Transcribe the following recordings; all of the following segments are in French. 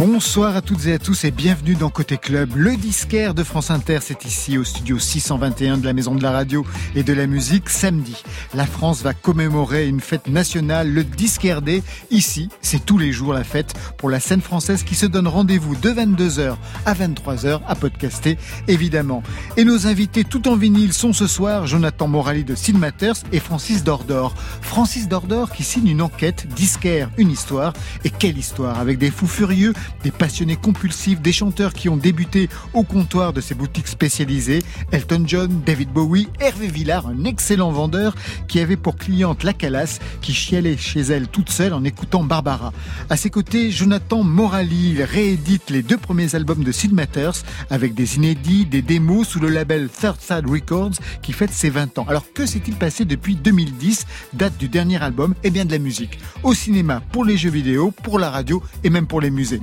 Bonsoir à toutes et à tous et bienvenue dans Côté Club. Le disquaire de France Inter, c'est ici au studio 621 de la Maison de la Radio et de la Musique samedi. La France va commémorer une fête nationale, le Disquaire Day. Ici, c'est tous les jours la fête pour la scène française qui se donne rendez-vous de 22h à 23h à podcaster évidemment. Et nos invités tout en vinyle sont ce soir Jonathan Morali de Sid Matters et Francis Dordor. Francis Dordor qui signe une enquête, disquaire, une histoire. Et quelle histoire avec des fous furieux des passionnés compulsifs, des chanteurs qui ont débuté au comptoir de ces boutiques spécialisées, Elton John, David Bowie, Hervé Villard, un excellent vendeur qui avait pour cliente la Calas, qui chialait chez elle toute seule en écoutant Barbara. À ses côtés, Jonathan Morali réédite les deux premiers albums de Sid Matters avec des inédits, des démos sous le label Third Side Records qui fête ses 20 ans. Alors que s'est-il passé depuis 2010, date du dernier album? Eh bien de la musique. Au cinéma, pour les jeux vidéo, pour la radio et même pour les musées.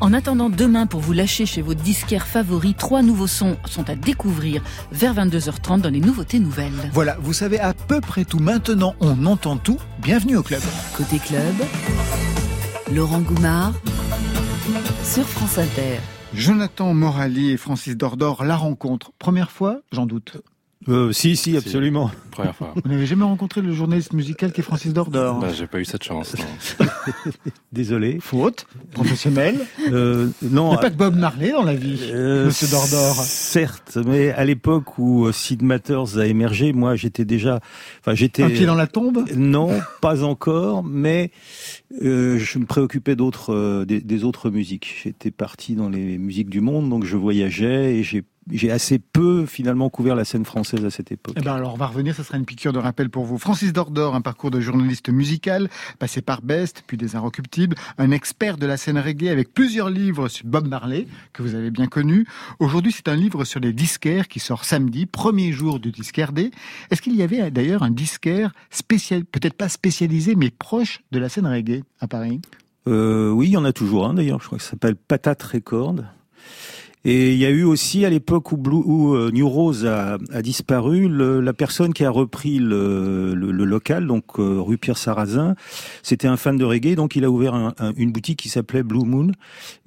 En attendant demain pour vous lâcher chez vos disquaires favoris, trois nouveaux sons sont à découvrir vers 22h30 dans les nouveautés nouvelles. Voilà, vous savez à peu près tout. Maintenant, on entend tout. Bienvenue au club. Côté club, Laurent Goumard sur France Inter. Jonathan Morali et Francis Dordor, la rencontre. Première fois, j'en doute. Euh, si, si, absolument. Première fois. Vous n'avez jamais rencontré le journaliste musical qui est Francis Dordor bah, J'ai pas eu cette chance. Désolé. Faute professionnelle. Euh, non. Il n'y a pas que Bob Marley dans la vie, euh, Monsieur Dordor. Certes, mais à l'époque où euh, Sid Matters a émergé, moi j'étais déjà, enfin j'étais. Un pied dans la tombe Non, pas encore, mais euh, je me préoccupais d'autres, euh, des, des autres musiques. J'étais parti dans les musiques du monde, donc je voyageais et j'ai j'ai assez peu finalement couvert la scène française à cette époque. Eh ben alors on va revenir, ça sera une piqûre de rappel pour vous. Francis Dordor, un parcours de journaliste musical, passé par Best, puis des Inrecuptibles, un expert de la scène reggae avec plusieurs livres sur Bob Marley, que vous avez bien connu. Aujourd'hui, c'est un livre sur les disquaires qui sort samedi, premier jour du disquaire D. Est-ce qu'il y avait d'ailleurs un disquaire spécial, peut-être pas spécialisé, mais proche de la scène reggae à Paris? Euh, Oui, il y en a toujours un d'ailleurs, je crois que ça s'appelle Patate Record. Et il y a eu aussi à l'époque où, Blue, où euh, New Rose a, a disparu, le, la personne qui a repris le, le, le local, donc euh, rue Pierre Sarrazin, c'était un fan de reggae, donc il a ouvert un, un, une boutique qui s'appelait Blue Moon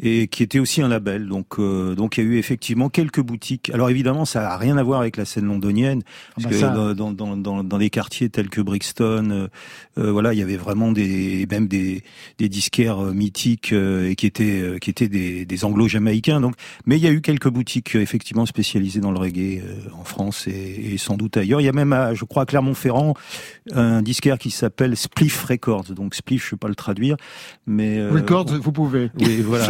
et qui était aussi un label. Donc euh, donc il y a eu effectivement quelques boutiques. Alors évidemment, ça a rien à voir avec la scène londonienne, parce ah bah que dans, dans, dans, dans, des quartiers tels que Brixton, voilà, il y avait vraiment des même des, des disquaires mythiques et qui étaient qui étaient des, des anglo-jamaïcains. Donc, mais il y a eu quelques boutiques euh, effectivement spécialisées dans le reggae euh, en France et, et, sans doute ailleurs. Il y a même, à, je crois, à Clermont-Ferrand, un disquaire qui s'appelle Spliff Records. Donc Spliff, je ne vais pas le traduire, mais euh, Records, on, vous pouvez. Oui, voilà.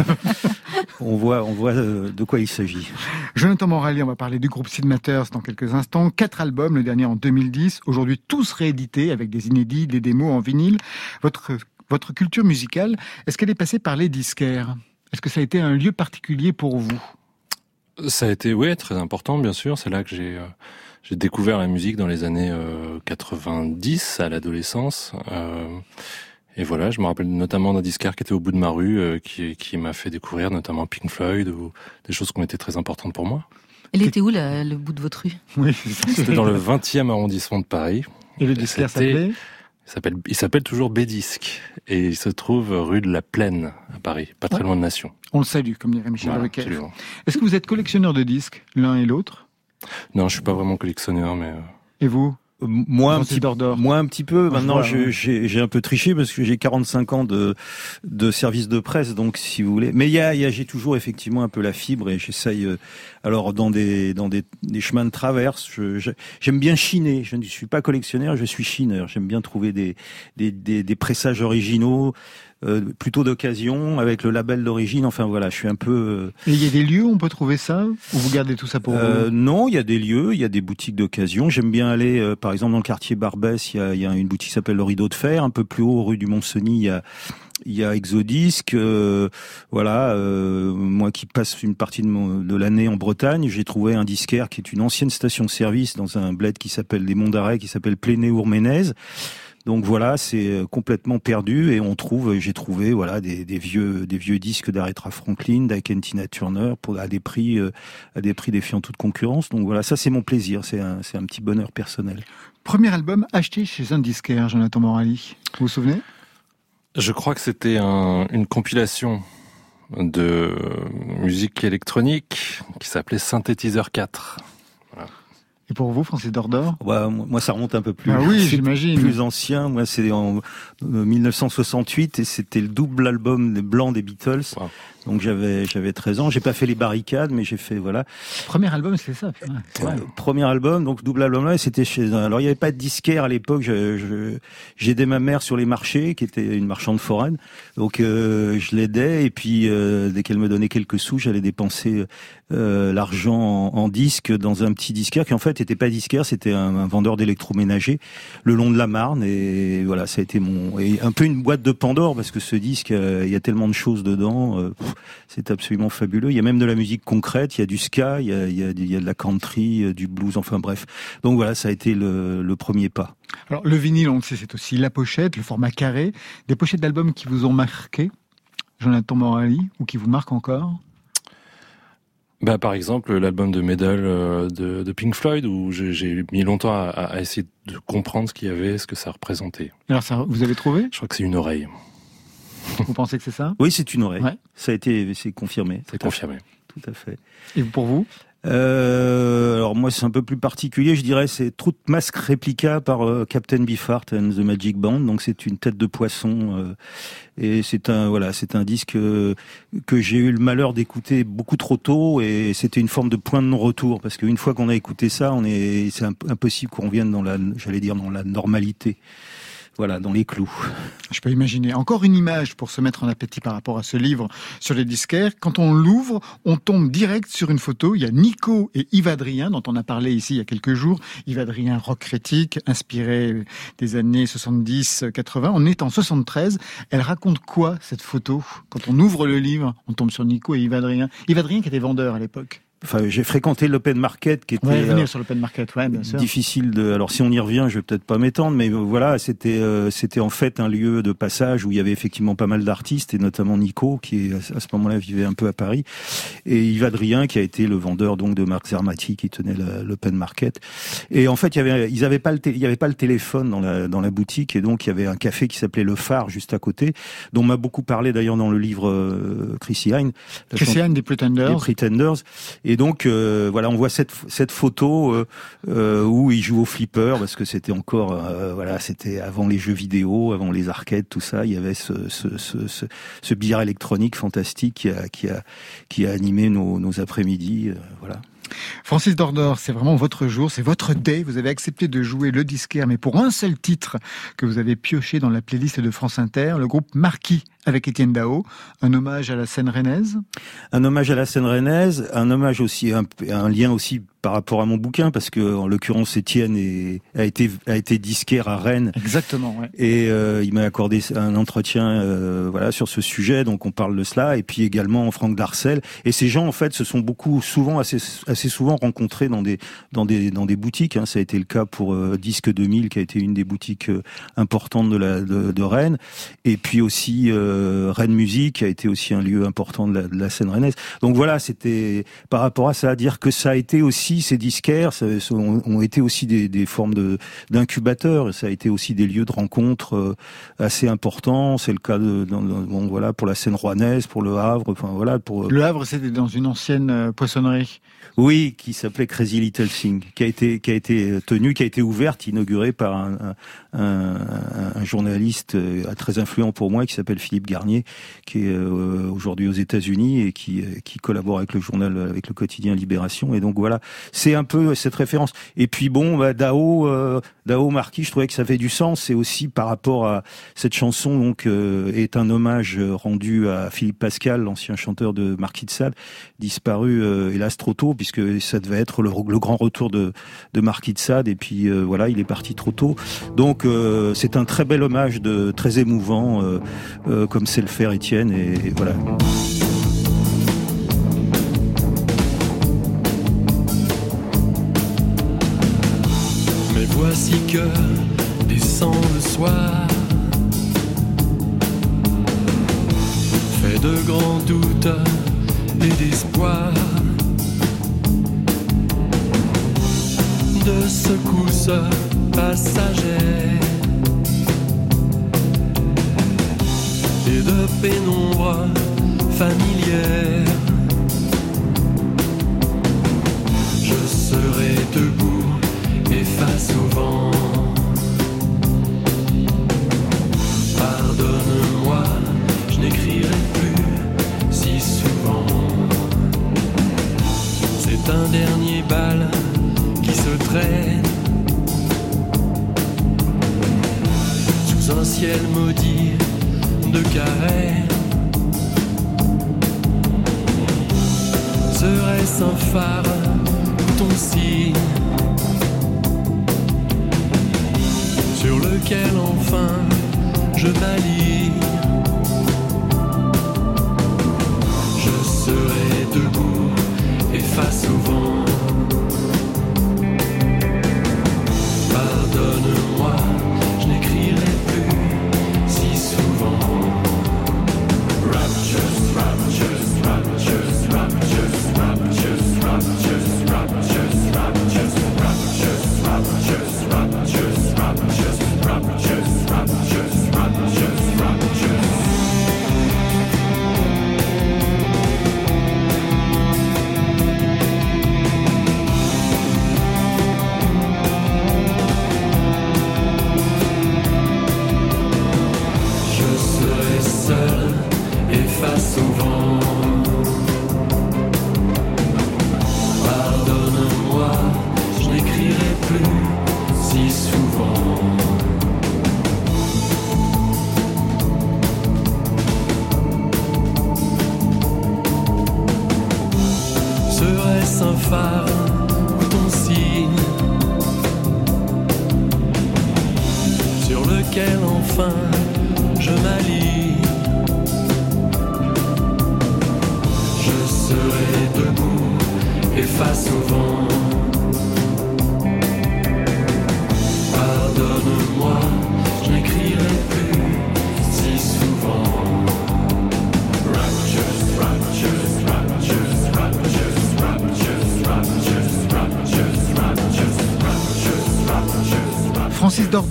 on voit, on voit de quoi il s'agit. Jonathan Morali, on va parler du groupe Sid Matters dans quelques instants. Quatre albums, le dernier en 2010. Aujourd'hui, tous réédités avec des inédits, des démos en vinyle. Votre votre culture musicale, est-ce qu'elle est passée par les disquaires? Est-ce que ça a été un lieu particulier pour vous? Ça a été, oui, très important, bien sûr. C'est là que j'ai euh, j'ai découvert la musique dans les années euh, 90, à l'adolescence. Euh, et voilà, je me rappelle notamment d'un disquaire qui était au bout de ma rue, euh, qui, qui m'a fait découvrir notamment Pink Floyd ou des choses qui ont été très importantes pour moi. Elle était où, la, le bout de votre rue? Oui, c'était dans le 20e arrondissement de Paris. Et le disquaire s'appelait? Il s'appelle toujours Bédisque et il se trouve rue de la Plaine à Paris, pas très loin de Nation. On le salue, comme dirait Michel voilà, Est-ce que vous êtes collectionneur de disques, l'un et l'autre? Non, je suis pas vraiment collectionneur, mais. Euh, et vous? Moi un, petit, moi un petit peu. Maintenant, j'ai un peu triché parce que j'ai 45 ans de, de service de presse, donc si vous voulez. Mais il y a, y a j'ai toujours effectivement un peu la fibre et j'essaye. Euh, alors dans des dans des, des chemins de traverse, j'aime bien chiner. Je ne suis pas collectionneur, je suis chineur. J'aime bien trouver des des, des, des pressages originaux. Euh, plutôt d'occasion avec le label d'origine. Enfin voilà, je suis un peu. Euh, Et il y a des lieux où on peut trouver ça Ou vous gardez tout ça pour euh, vous Non, il y a des lieux, il y a des boutiques d'occasion. J'aime bien aller, euh, par exemple, dans le quartier Barbès, il y a, il y a une boutique qui s'appelle le Rideau de Fer. Un peu plus haut, rue du Mont-Cenis, il y a il y a Exodisque, euh, voilà. Euh, moi qui passe une partie de, mon, de l'année en Bretagne, j'ai trouvé un disquaire qui est une ancienne station-service dans un bled qui s'appelle les Monts d'Arrêt, qui s'appelle Pléné-Ourménez. Donc voilà, c'est euh, complètement perdu et on trouve, j'ai trouvé voilà des, des, vieux des vieux disques d'Aretha Franklin, d'Akentina Turner pour à des prix euh, à des prix défiant toute concurrence. Donc voilà, ça c'est mon plaisir, c'est un c'est un petit bonheur personnel. Premier album acheté chez un disquaire, Jonathan Morali. Vous vous souvenez? Je crois que c'était un, une compilation de musique électronique qui s'appelait Synthétiseur 4. Et pour vous, Francis Dordor bah, Moi, ça remonte un peu plus. Ah oui, j'imagine. Plus ancien. Moi, c'est en 1968 et c'était le double album des Blancs des Beatles. Donc j'avais j'avais 13 ans. J'ai pas fait les barricades, mais j'ai fait voilà. Premier album, c'est ça. Premier album, donc double album là. C'était chez. Alors il y avait pas de disquaire à l'époque. J'aidais ma mère sur les marchés, qui était une marchande foraine. Donc euh, je l'aidais et puis euh, dès qu'elle me donnait quelques sous, j'allais dépenser euh, l'argent en, en, disque dans un petit disquaire qui en fait était pas disquaire, c'était un, un vendeur d'électroménager le long de la Marne et voilà, ça a été mon et un peu une boîte de Pandore parce que ce disque, il y a tellement de choses dedans c'est absolument fabuleux. Il y a même de la musique concrète, il y a du ska, il y a, il y a, il y a de la country, euh, du blues, enfin bref. Donc voilà, ça a été le, le premier pas. Alors le vinyle, on le sait, c'est aussi la pochette, le format carré. Des pochettes d'albums qui vous ont marqué, Jonathan Morali, ou qui vous marquent encore? Bah, par exemple, l'album de Medal euh, de, de, Pink Floyd, où j'ai mis longtemps à, à, essayer de comprendre ce qu'il y avait, ce que ça représentait. Alors, ça, vous avez trouvé? Je crois que c'est une oreille. Vous pensez que c'est ça? Oui, c'est une oreille. Ça a été, c'est confirmé. C'est confirmé. Tout à fait. Et pour vous? Euh, alors moi c'est un peu plus particulier, je dirais c'est Trout Mask Replica par euh, Captain Beefheart and the Magic Band. Donc c'est une tête de poisson euh, et c'est un voilà c'est un disque que j'ai eu le malheur d'écouter beaucoup trop tôt et c'était une forme de point de non-retour parce qu'une fois qu'on a écouté ça, on est c'est impossible qu'on revienne dans la j'allais dire dans la normalité voilà, dans les clous. Je peux imaginer. Encore une image pour se mettre en appétit par rapport à ce livre sur les disquaires. Quand on l'ouvre, on tombe direct sur une photo. Il y a Nico et Yves Adrien, dont on a parlé ici il y a quelques jours. Yves Adrien, rock critique, inspiré des années 70-80. On est en 73. Elle raconte quoi, cette photo? Quand on ouvre le livre, on tombe sur Nico et Yves Adrien. Yves Adrien qui était vendeur à l'époque. Enfin, j'ai fréquenté l'open market qui était euh, sur l'open market, ouais, bien sûr. difficile de. Alors si on y revient, je vais peut-être pas m'étendre, mais voilà, c'était euh, c'était en fait un lieu de passage où il y avait effectivement pas mal d'artistes et notamment Nico qui à ce moment-là vivait un peu à Paris et Yves Adrien qui a été le vendeur donc de Marc Zermati qui tenait l'open market. Et en fait, il y avait ils avaient pas le il y avait pas le téléphone dans la dans la boutique et donc il y avait un café qui s'appelait le Phare juste à côté, dont m'a beaucoup parlé d'ailleurs dans le livre euh, Chrissy Hine. Chrissy Hine des Pretenders. Des Pretenders. Et donc euh, voilà, on voit cette cette photo euh, euh, où il joue au flipper parce que c'était encore voilà, c'était avant les jeux vidéo, avant les arcades, tout ça. Il y avait ce ce ce, ce, billard électronique fantastique qui a qui a qui a animé nos, nos après-midi. voilà. Francis Dordor, c'est vraiment votre jour, c'est votre day. Vous avez accepté de jouer le disquaire, mais pour un seul titre que vous avez pioché dans la playlist de France Inter, le groupe Marquis avec Étienne Dao, un hommage à la scène rennaise? Un hommage à la scène rennaise, un hommage aussi, un, un lien aussi par rapport à mon bouquin, parce que en l'occurrence Étienne est, a été a été disquaire à Rennes. Exactement. Ouais. Et euh, il m'a accordé un entretien, euh, voilà, sur ce sujet. Donc on parle de cela, et puis également Franck Darcel. Et ces gens en fait se sont beaucoup, souvent assez assez souvent rencontrés dans des dans des dans des boutiques. Hein. Ça a été le cas pour euh, Disque 2000, qui a été une des boutiques euh, importantes de la de, de Rennes, et puis aussi euh, Rennes Musique, qui a été aussi un lieu important de la, de la scène rennaise. Donc voilà, c'était par rapport à ça à dire que ça a été aussi ces disquaires ça, ont, été aussi des, des formes de d'incubateurs. Ça a été aussi des lieux de rencontre euh, assez importants. C'est le cas de, bon, voilà pour la scène rouennaise, pour le Havre. Enfin voilà pour. Euh, le Havre, c'était dans une ancienne euh, poissonnerie. Oui, qui s'appelait Crazy Little Thing, qui a été qui a été tenue, qui a été ouverte, inaugurée par un, un, un journaliste très influent pour moi qui s'appelle Philippe Garnier, qui est aujourd'hui aux États-Unis et qui qui collabore avec le journal, avec le quotidien Libération. Et donc voilà, c'est un peu cette référence. Et puis bon, bah, Dao, euh, Dao Marquis, je trouvais que ça fait du sens. C'est aussi par rapport à cette chanson, donc euh, est un hommage rendu à Philippe Pascal, l'ancien chanteur de Marquis de Sade, disparu euh, hélas trop tôt, puisque ça devait être le, grand retour de, de Marquis de Sade. Et puis euh, voilà, il est parti trop tôt. Donc c'est un très bel hommage, de très émouvant, comme sait le faire Étienne. et voilà. voici que descend le soir. Fait de grands doutes et d'espoir. De secousses passagères et de pénombre familière. Je serai debout et face au vent. Pardonne-moi, je n'écrirai plus si souvent. C'est un dernier bal qui se traîne sous un ciel maudit de carême. Serait-ce un phare ou ton signe sur lequel enfin je m'aligne? Je serai debout et face au vent.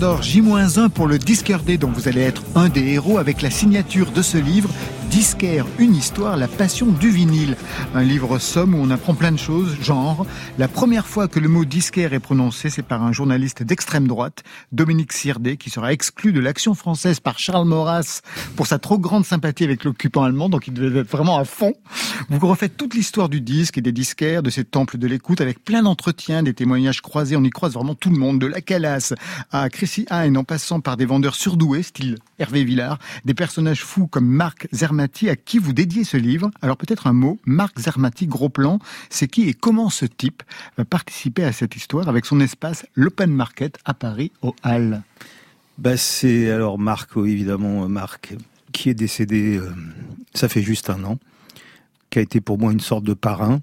Francis Dordor, J-1 pour le Disquaire Day dont vous allez être un des héros avec la signature de ce livre, Disquaire, une histoire, la passion du vinyle. Un livre somme où on apprend plein de choses, genre, la première fois que le mot disquaire est prononcé, c'est par un journaliste d'extrême droite, Dominique Sirdé, qui sera exclu de l'action française par Charles Maurras pour sa trop grande sympathie avec l'occupant allemand, donc il devait être vraiment à fond. Vous refaites toute l'histoire du disque et des disquaires, de ces temples de l'écoute, avec plein d'entretiens, des témoignages croisés, on y croise vraiment tout le monde, de la Calas à Chrissy Hine, en passant par des vendeurs surdoués, style Hervé Villard, des personnages fous comme Marc Zermati, à qui vous dédiez ce livre. Alors peut-être un mot, Marc Zermati, gros plan, c'est qui et comment ce type va participer à cette histoire avec son espace, l'Open Market à Paris, au Halles Bah c'est alors Marc, évidemment Marc, qui est décédé, euh, ça fait juste un an, qui a été pour moi une sorte de parrain.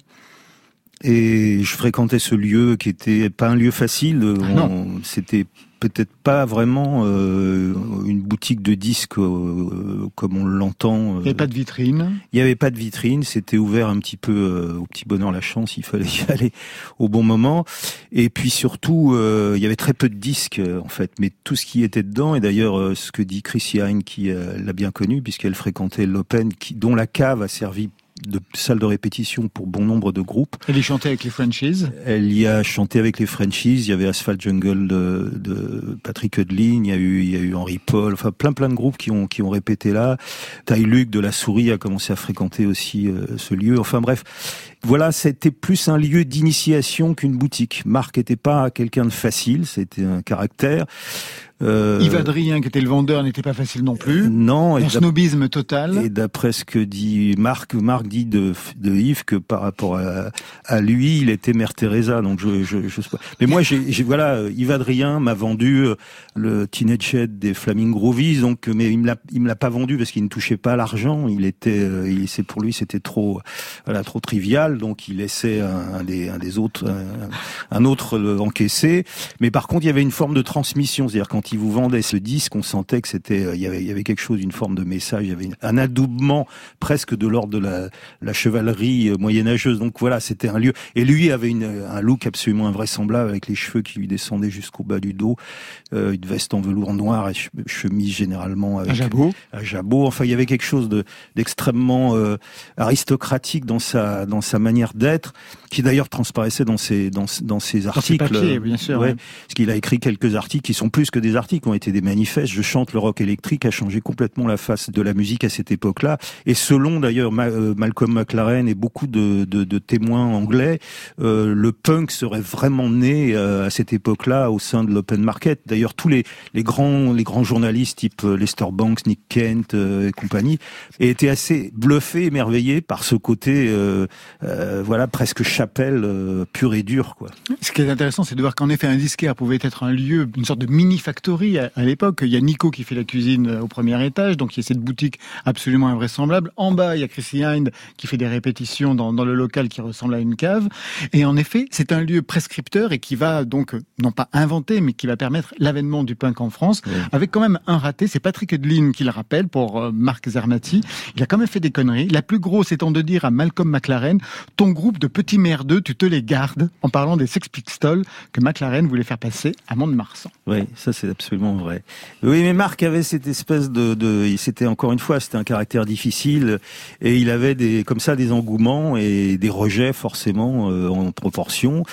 Et je fréquentais ce lieu qui était pas un lieu facile. Ah C'était peut-être pas vraiment euh, une boutique de disques euh, comme on l'entend. Il n'y avait pas de vitrine. Il n'y avait pas de vitrine, c'était ouvert un petit peu euh, au petit bonheur la chance, il fallait y aller au bon moment. Et puis surtout, euh, il y avait très peu de disques euh, en fait, mais tout ce qui était dedans, et d'ailleurs euh, ce que dit Chrissy Hine, qui euh, l'a bien connu, puisqu'elle fréquentait l'Open, dont la cave a servi de salle de répétition pour bon nombre de groupes. Elle y chantait avec les franchises. Elle y a chanté avec les Frenchies. Il y avait Asphalt Jungle de, de Patrick Hudlin. Il y a eu, il y a eu Henry Paul. Enfin, plein, plein de groupes qui ont, qui ont répété là. Ty Luke de La Souris a commencé à fréquenter aussi euh, ce lieu. Enfin, bref. Voilà, c'était plus un lieu d'initiation qu'une boutique. Marc était pas quelqu'un de facile. C'était un caractère. Euh, Yves Adrien, qui était le vendeur, n'était pas facile non plus. Non, Un snobisme total. et d'après ce que dit Marc, Marc dit de, de Yves que par rapport à, à lui, il était Mère Teresa. Donc je, je, je sais pas. Mais moi, j'ai, j'ai- voilà, Yves Adrien m'a vendu euh, le Teenage Head des Flaming Groovies. Donc, euh, mais il me l'a, il me l'a pas vendu parce qu'il ne touchait pas l'argent. Il était, euh, il, c'est pour lui, c'était trop, voilà, trop trivial. Donc, il laissait un, un des, un des autres, un, un autre encaissé. Mais par contre, il y avait une forme de transmission, c'est-à-dire quand ils vous vendaient ce disque, on sentait que c'était, il y avait, il y avait quelque chose, une forme de message, il y avait un adoubement presque de l'ordre de la, la chevalerie moyenâgeuse. Donc voilà, c'était un lieu. Et lui avait une, un look absolument invraisemblable avec les cheveux qui lui descendaient jusqu'au bas du dos, euh, une veste en velours noir et chemise généralement avec un jabot. Un jabot. Enfin, il y avait quelque chose de d'extrêmement euh, aristocratique dans sa dans sa manière d'être, qui d'ailleurs transparaissait dans ses dans, dans ses articles. Dans ses bien sûr. Ouais, Parce qu'il a écrit quelques articles qui sont plus que des articles, ont été des manifestes. Je chante le rock électrique a changé complètement la face de la musique à cette époque-là. Et selon d'ailleurs euh, Malcolm McLaren et beaucoup de, témoins anglais, euh, le punk serait vraiment né euh, à cette époque-là au sein de l'open market. D'ailleurs, tous les, grands journalistes type Lester Banks, Nick Kent et compagnie étaient assez bluffés, émerveillés par ce côté voilà presque chapelle pure et dure quoi. Ce qui est intéressant, c'est de voir qu'en effet un disquaire pouvait être un lieu, une sorte de mini factory à, l'époque. Il y a Nico qui fait la cuisine au premier étage, donc il y a cette boutique absolument invraisemblable. En bas, il y a Chrissy Hind qui fait des répétitions dans, dans le local qui ressemble à une cave. Et en effet, c'est un lieu prescripteur et qui va donc, non pas inventer, mais qui va permettre l'avènement du punk en France, avec quand même un raté. C'est Patrick Edlin qui le rappelle pour euh, Marc Zermati. Il a quand même fait des conneries. La plus grosse étant de dire à Malcolm McLaren, ton groupe de petits merdeux, tu te les gardes, en parlant des Sex Pistols que McLaren voulait faire passer à Mont-de-Marsan. Oui, ça c'est absolument vrai. Oui, mais Marc avait cette espèce de, de c'était encore une fois, c'était un caractère difficile et il avait des, comme ça, des engouements et des rejets forcément euh, en proportion.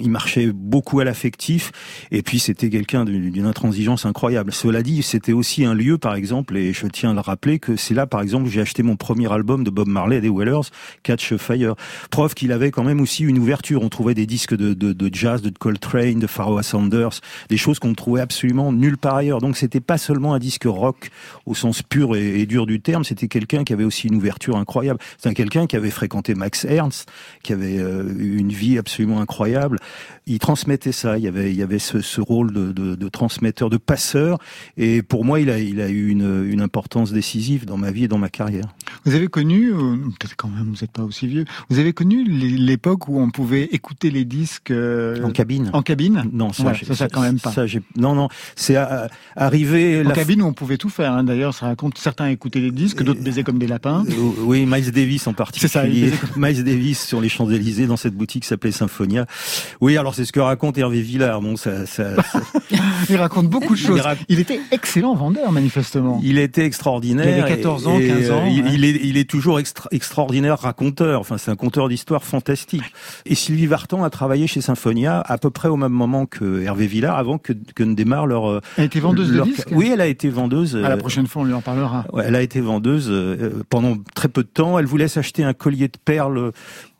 Il marchait beaucoup à l'affectif et puis c'était quelqu'un d'une intransigeance incroyable. Cela dit, c'était aussi un lieu, par exemple, et je tiens à le rappeler que c'est là, par exemple, j'ai acheté mon premier album de Bob Marley des Wellers, Catch Fire. Preuve qu'il avait quand même aussi une ouverture. On trouvait des disques de, de, de jazz, de Coltrane, de Pharaoh Sanders, des choses qu'on trouvait absolument nulle part ailleurs. Donc c'était pas seulement un disque rock au sens pur et, dur du terme, c'était quelqu'un qui avait aussi une ouverture incroyable. C'est quelqu'un qui avait fréquenté Max Ernst, qui avait euh, une vie absolument incroyable. Il transmettait ça. Il y avait, il y avait ce, ce rôle de, de, de, transmetteur, de passeur. Et pour moi, il a, il a eu une, une importance décisive dans ma vie et dans ma carrière. Vous avez connu, euh, peut-être quand même, vous n'êtes pas aussi vieux. Vous avez connu l'époque où on pouvait écouter les disques euh, en cabine. En cabine? Non, ça, ça, ça, quand même pas. Ça, non, non, c'est arrivé. En cabine où on pouvait tout faire. Hein. D'ailleurs, ça raconte certains écoutaient les disques, d'autres baisaient comme des lapins. Oui, Miles Davis en particulier. Ça, Miles Davis sur les Champs Élysées dans cette boutique qui s'appelait Symphonia. Oui, alors c'est ce que raconte Hervé Villard. Bon, ça, ça, il raconte beaucoup de choses. Il, était excellent vendeur, manifestement. Il était extraordinaire. Il avait 14 ans, 15 ans. il, est, il est toujours extraordinaire raconteur. Enfin, c'est un conteur d'histoire fantastique. Et Sylvie Vartan a travaillé chez Symphonia à peu près au même moment que Hervé Villard, avant que, que ne démarre leur. Euh, elle a été vendeuse de disques. Oui, elle a été vendeuse. À la prochaine fois, on lui en parlera. Ouais, elle a été vendeuse euh, pendant très peu de temps. Elle voulait s'acheter un collier de perles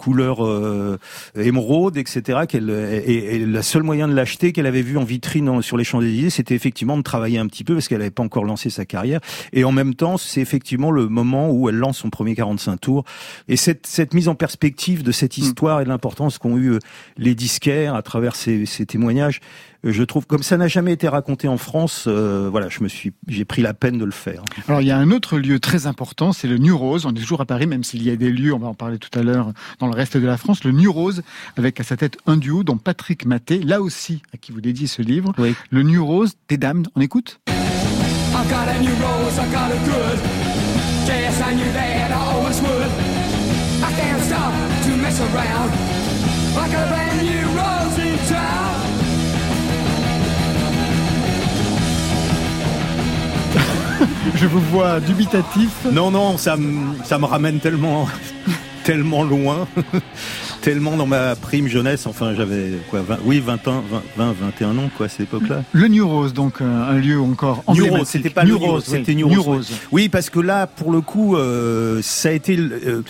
couleur euh, émeraude, etc. Qu'elle et, et, la seule moyen de l'acheter qu'elle avait vu en vitrine sur les Champs-Élysées, c'était effectivement de travailler un petit peu parce qu'elle n'avait pas encore lancé sa carrière. Et en même temps, c'est effectivement le moment où elle lance son premier 45 tours. Et cette, cette mise en perspective de cette hmm. histoire et de l'importance qu'ont eu euh, les disquaires à travers ces, ces témoignages, je trouve, comme ça n'a jamais été raconté en France, euh, voilà, je me suis, j'ai pris la peine de le faire. Alors il y a un autre lieu très important, c'est le New Rose. On est toujours à Paris, même s'il y a des lieux, on va en parler tout à l'heure, dans le reste de la France. Le New Rose, avec à sa tête un duo, dont Patrick Maté, là aussi, à qui vous dédiez ce livre. Oui. Le New Rose, des dames, on écoute Je vous vois dubitatif. Non, non, ça me, ça me ramène tellement, tellement loin, tellement dans ma prime jeunesse. Enfin, j'avais quoi, 20, oui, 20 ans, 20, 21 ans, quoi, à cette époque-là. Le New Rose, donc euh, un lieu encore New Rose, c'était pas New Rose, c'était New, Rose. Oui, parce que là, pour le coup, euh, ça a été euh,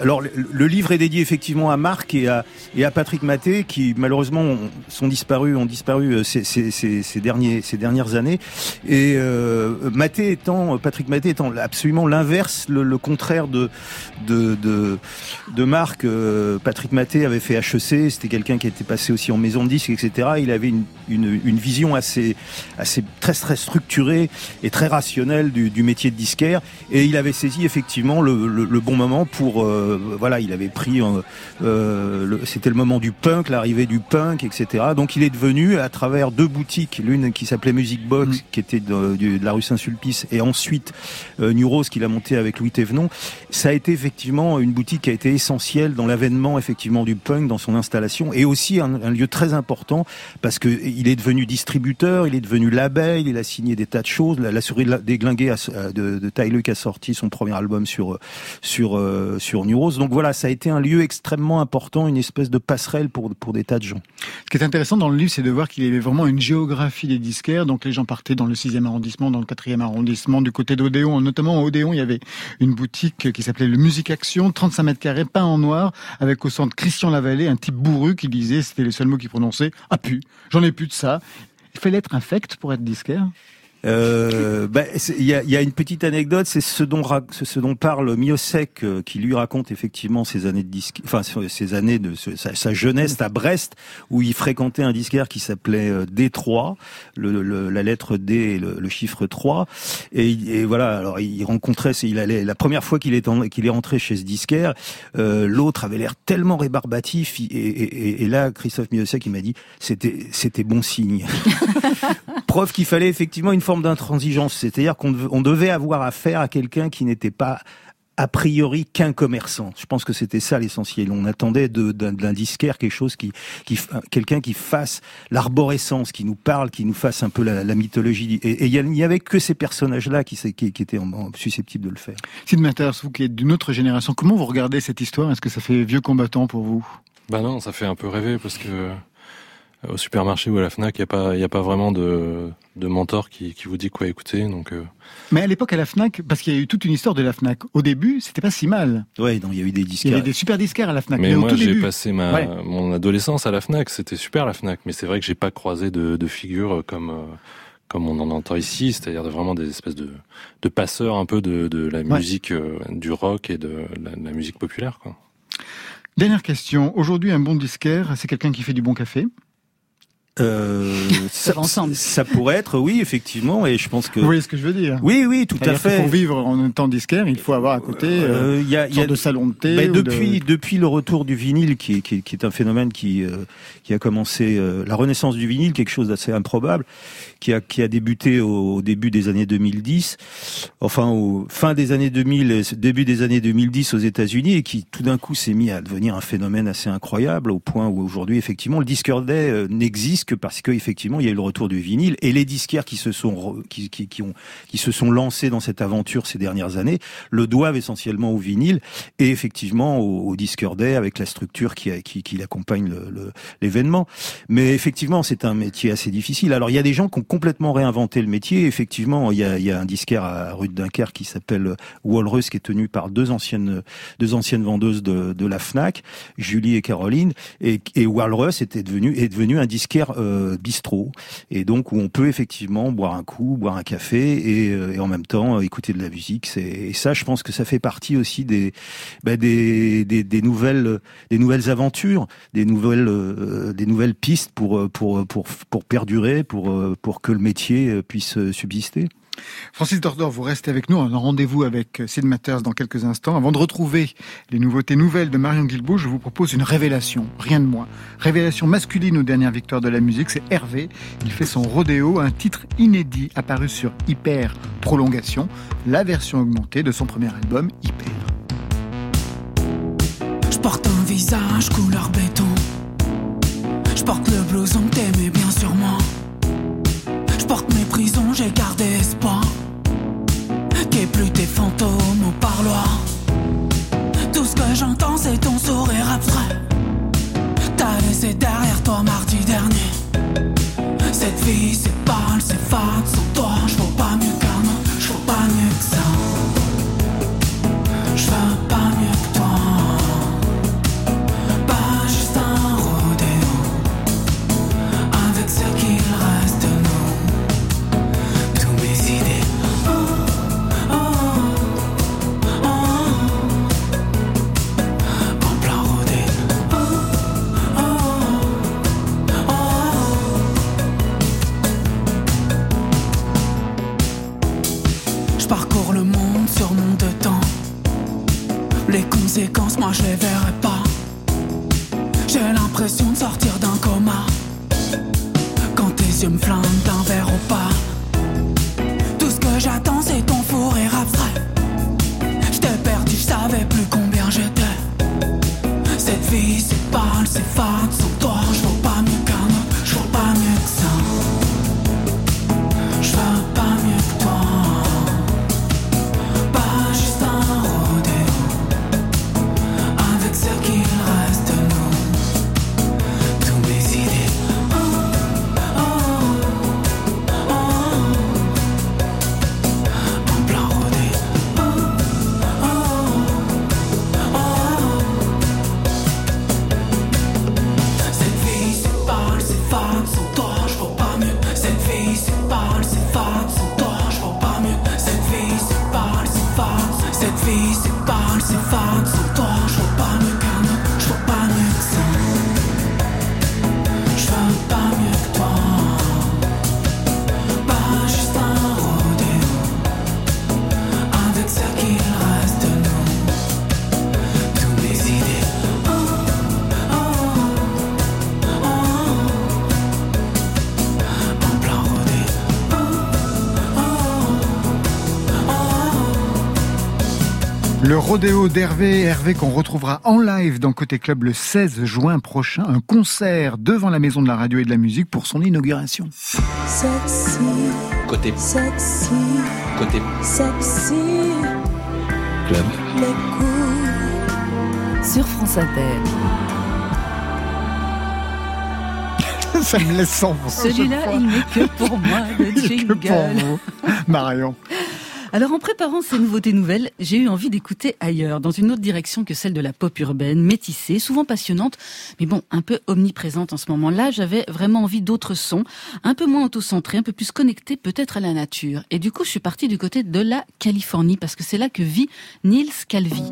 alors le, livre est dédié effectivement à Marc et à, et à Patrick Maté qui malheureusement sont disparus, ont disparu euh, ces, derniers, ces dernières années. Et euh, Maté étant, Patrick Maté étant absolument l'inverse, le, contraire de de, de, Marc. Euh, Patrick Maté avait fait HEC, c'était quelqu'un qui était passé aussi en maison de disques, etc. Il avait une, une, vision assez, assez très très structurée et très rationnelle du, métier de disquaire. Et il avait saisi effectivement le, le, le bon moment pour euh, euh, voilà, il avait pris, euh, c'était le moment du punk, l'arrivée du punk, etc. Donc il est devenu, à travers deux boutiques, l'une qui s'appelait Music Box, mm. qui était de, de, la rue Saint-Sulpice, et ensuite New Rose qu'il a monté avec Louis Thévenon. Ça a été effectivement une boutique qui a été essentielle dans l'avènement effectivement du punk, dans son installation, et aussi un, un lieu très important parce que il est devenu distributeur, il est devenu label, il a signé des tas de choses. La, la souris déglinguée de, de Ty Luke a sorti son premier album sur sur euh, sur New Donc voilà, ça a été un lieu extrêmement important, une espèce de passerelle pour pour des tas de gens. Ce qui est intéressant dans le livre, c'est de voir qu'il y avait vraiment une géographie des disquaires. Donc les gens partaient dans le 6e arrondissement, dans le 4e arrondissement, du côté d'Odéon. Notamment au Odéon, il y avait une boutique qui s'appelait le Musique Action, 35 mètres carrés, peint en noir, avec au centre Christian Lavallée, un type bourru qui disait, c'était les seuls mots qu'il prononçait, ah pu, j'en ai plus de ça. Il fallait être infect pour être disquaire? Euh, bah, il y, a, y, a, une petite anecdote, c'est ce dont ce dont parle Miosek, euh, qui lui raconte effectivement ses années de disque, enfin ses années de sa, jeunesse à Brest, où il fréquentait un disquaire qui s'appelait euh, D3, le, la lettre D et le, chiffre 3, et, et, voilà. Alors il rencontrait, il allait la première fois qu'il est qu'il est rentré chez ce disquaire, euh, l'autre avait l'air tellement rébarbatif, et, et, et là Christophe Miosek il m'a dit c'était c'était bon signe, preuve qu'il fallait effectivement une forme d'intransigeance, c'est-à-dire qu'on devait avoir affaire à quelqu'un qui n'était pas a priori qu'un commerçant. Je pense que c'était ça l'essentiel. On attendait d'un disquaire quelque chose qui, qui quelqu'un qui fasse l'arborescence, qui nous parle, qui nous fasse un peu la, mythologie. Et il n'y avait que ces personnages-là qui, qui, qui, étaient susceptibles de le faire. Sid Matters, vous qui êtes d'une autre génération, comment vous regardez cette histoire? Est-ce que ça fait vieux combattant pour vous? Ben non, ça fait un peu rêver parce que au supermarché ou à la Fnac, il n'y a pas, a pas vraiment de, de mentor qui, qui vous dit quoi écouter. Donc. Euh. Mais à l'époque à la Fnac, parce qu'il y a eu toute une histoire de la Fnac. Au début, c'était pas si mal. Ouais, il y a eu des disquaires. Il y avait des super disquaires à la Fnac. Mais, mais moi, j'ai passé ma mon adolescence à la Fnac. C'était super la Fnac, mais c'est vrai que j'ai pas croisé de, de figures comme. Euh, comme on en entend ici, c'est-à-dire vraiment des espèces de, de passeurs un peu de, de la musique, euh, du rock et de la, la musique populaire. Quoi. Dernière question. Aujourd'hui, un bon disquaire, c'est quelqu'un qui fait du bon café euh, ça, ça, pourrait être, oui, effectivement, et je pense que. Vous voyez ce que je veux dire? Oui, oui, tout à fait. pour vivre en temps disquaire, il faut avoir à côté euh, il y a, y a de salon de thé. Ben, depuis, depuis le retour du vinyle, qui, qui, qui est un phénomène qui, euh, qui a commencé, euh, la renaissance du vinyle, quelque chose d'assez improbable, qui a, qui a débuté au, début des années 2010, enfin au fin des années 2000, début des années 2010 aux États-Unis, et qui tout d'un coup s'est mis à devenir un phénomène assez incroyable, au point où aujourd'hui, effectivement, le disque day n'existe que parce que effectivement il y a eu le retour du vinyle et les disquaires qui se sont qui, qui, qui, ont qui se sont lancés dans cette aventure ces dernières années le doivent essentiellement au vinyle et effectivement au, au disqueur day avec la structure qui, qui, qui accompagne l'événement. Mais effectivement c'est un métier assez difficile. Alors il y a des gens qui ont complètement réinventé le métier. Effectivement il y a, il y a un disquaire à rue de Dunkerque qui s'appelle Walrus qui est tenu par deux anciennes deux anciennes vendeuses de, de la Fnac, Julie et Caroline et, et Walrus était devenu est devenu un disquaire euh, bistrot et donc où on peut effectivement boire un coup, boire un café et, euh, en même temps euh, écouter de la musique. Et ça, je pense que ça fait partie aussi des bah, nouvelles des nouvelles aventures, des nouvelles des nouvelles pistes pour pour pour pour perdurer, pour pour que le métier puisse subsister. Francis Dordor, vous restez avec nous. On a rendez-vous avec Sid Matters dans quelques instants. Avant de retrouver les nouveautés nouvelles de Marion Guilbault, je vous propose une révélation, rien de moins. Révélation masculine aux dernières victoires de la musique, c'est Hervé. Il fait son rodéo, un titre inédit apparu sur Hyper Prolongation, la version augmentée de son premier album Hyper. Je porte un visage couleur béton. Je porte le blouson que t'aimais bien sûrement. Je porte mes prisons, j'ai gardé espoir. Qu'est plus tes fantômes au parloir. Tout ce que j'entends, c'est ton sourire abstrait. T'as laissé derrière toi mardi dernier. Cette vie, c'est pâle, c'est fade. Sans toi, je vaux pas mieux qu'un conséquences, moi je les verrai pas. J'ai l'impression de sortir d'un coma. Quand tes yeux me flinguent d'un verre au pas. Tout ce que j'attends, c'est ton four et abstrait. Je t'ai perdu, je savais plus combien j'étais. Cette vie, c'est pâle, c'est fade, rodéo d'Hervé, Hervé qu'on retrouvera en live dans Côté Club le 16 juin prochain, un concert devant la Maison de la Radio et de la Musique pour son inauguration. Sexy, Côté sexy, côté sexy, club. les coups. Sur France Inter. Ça me laisse sans voix. Celui-là, il n'est que pour moi, le Que pour jingle. vous, Marion. Alors en préparant ces nouveautés nouvelles, j'ai eu envie d'écouter ailleurs, dans une autre direction que celle de la pop urbaine, métissée, souvent passionnante, mais bon, un peu omniprésente en ce moment-là. J'avais vraiment envie d'autres sons, un peu moins autocentrés, un peu plus connectés peut-être à la nature. Et du coup, je suis partie du côté de la Californie, parce que c'est là que vit Niels Calvi.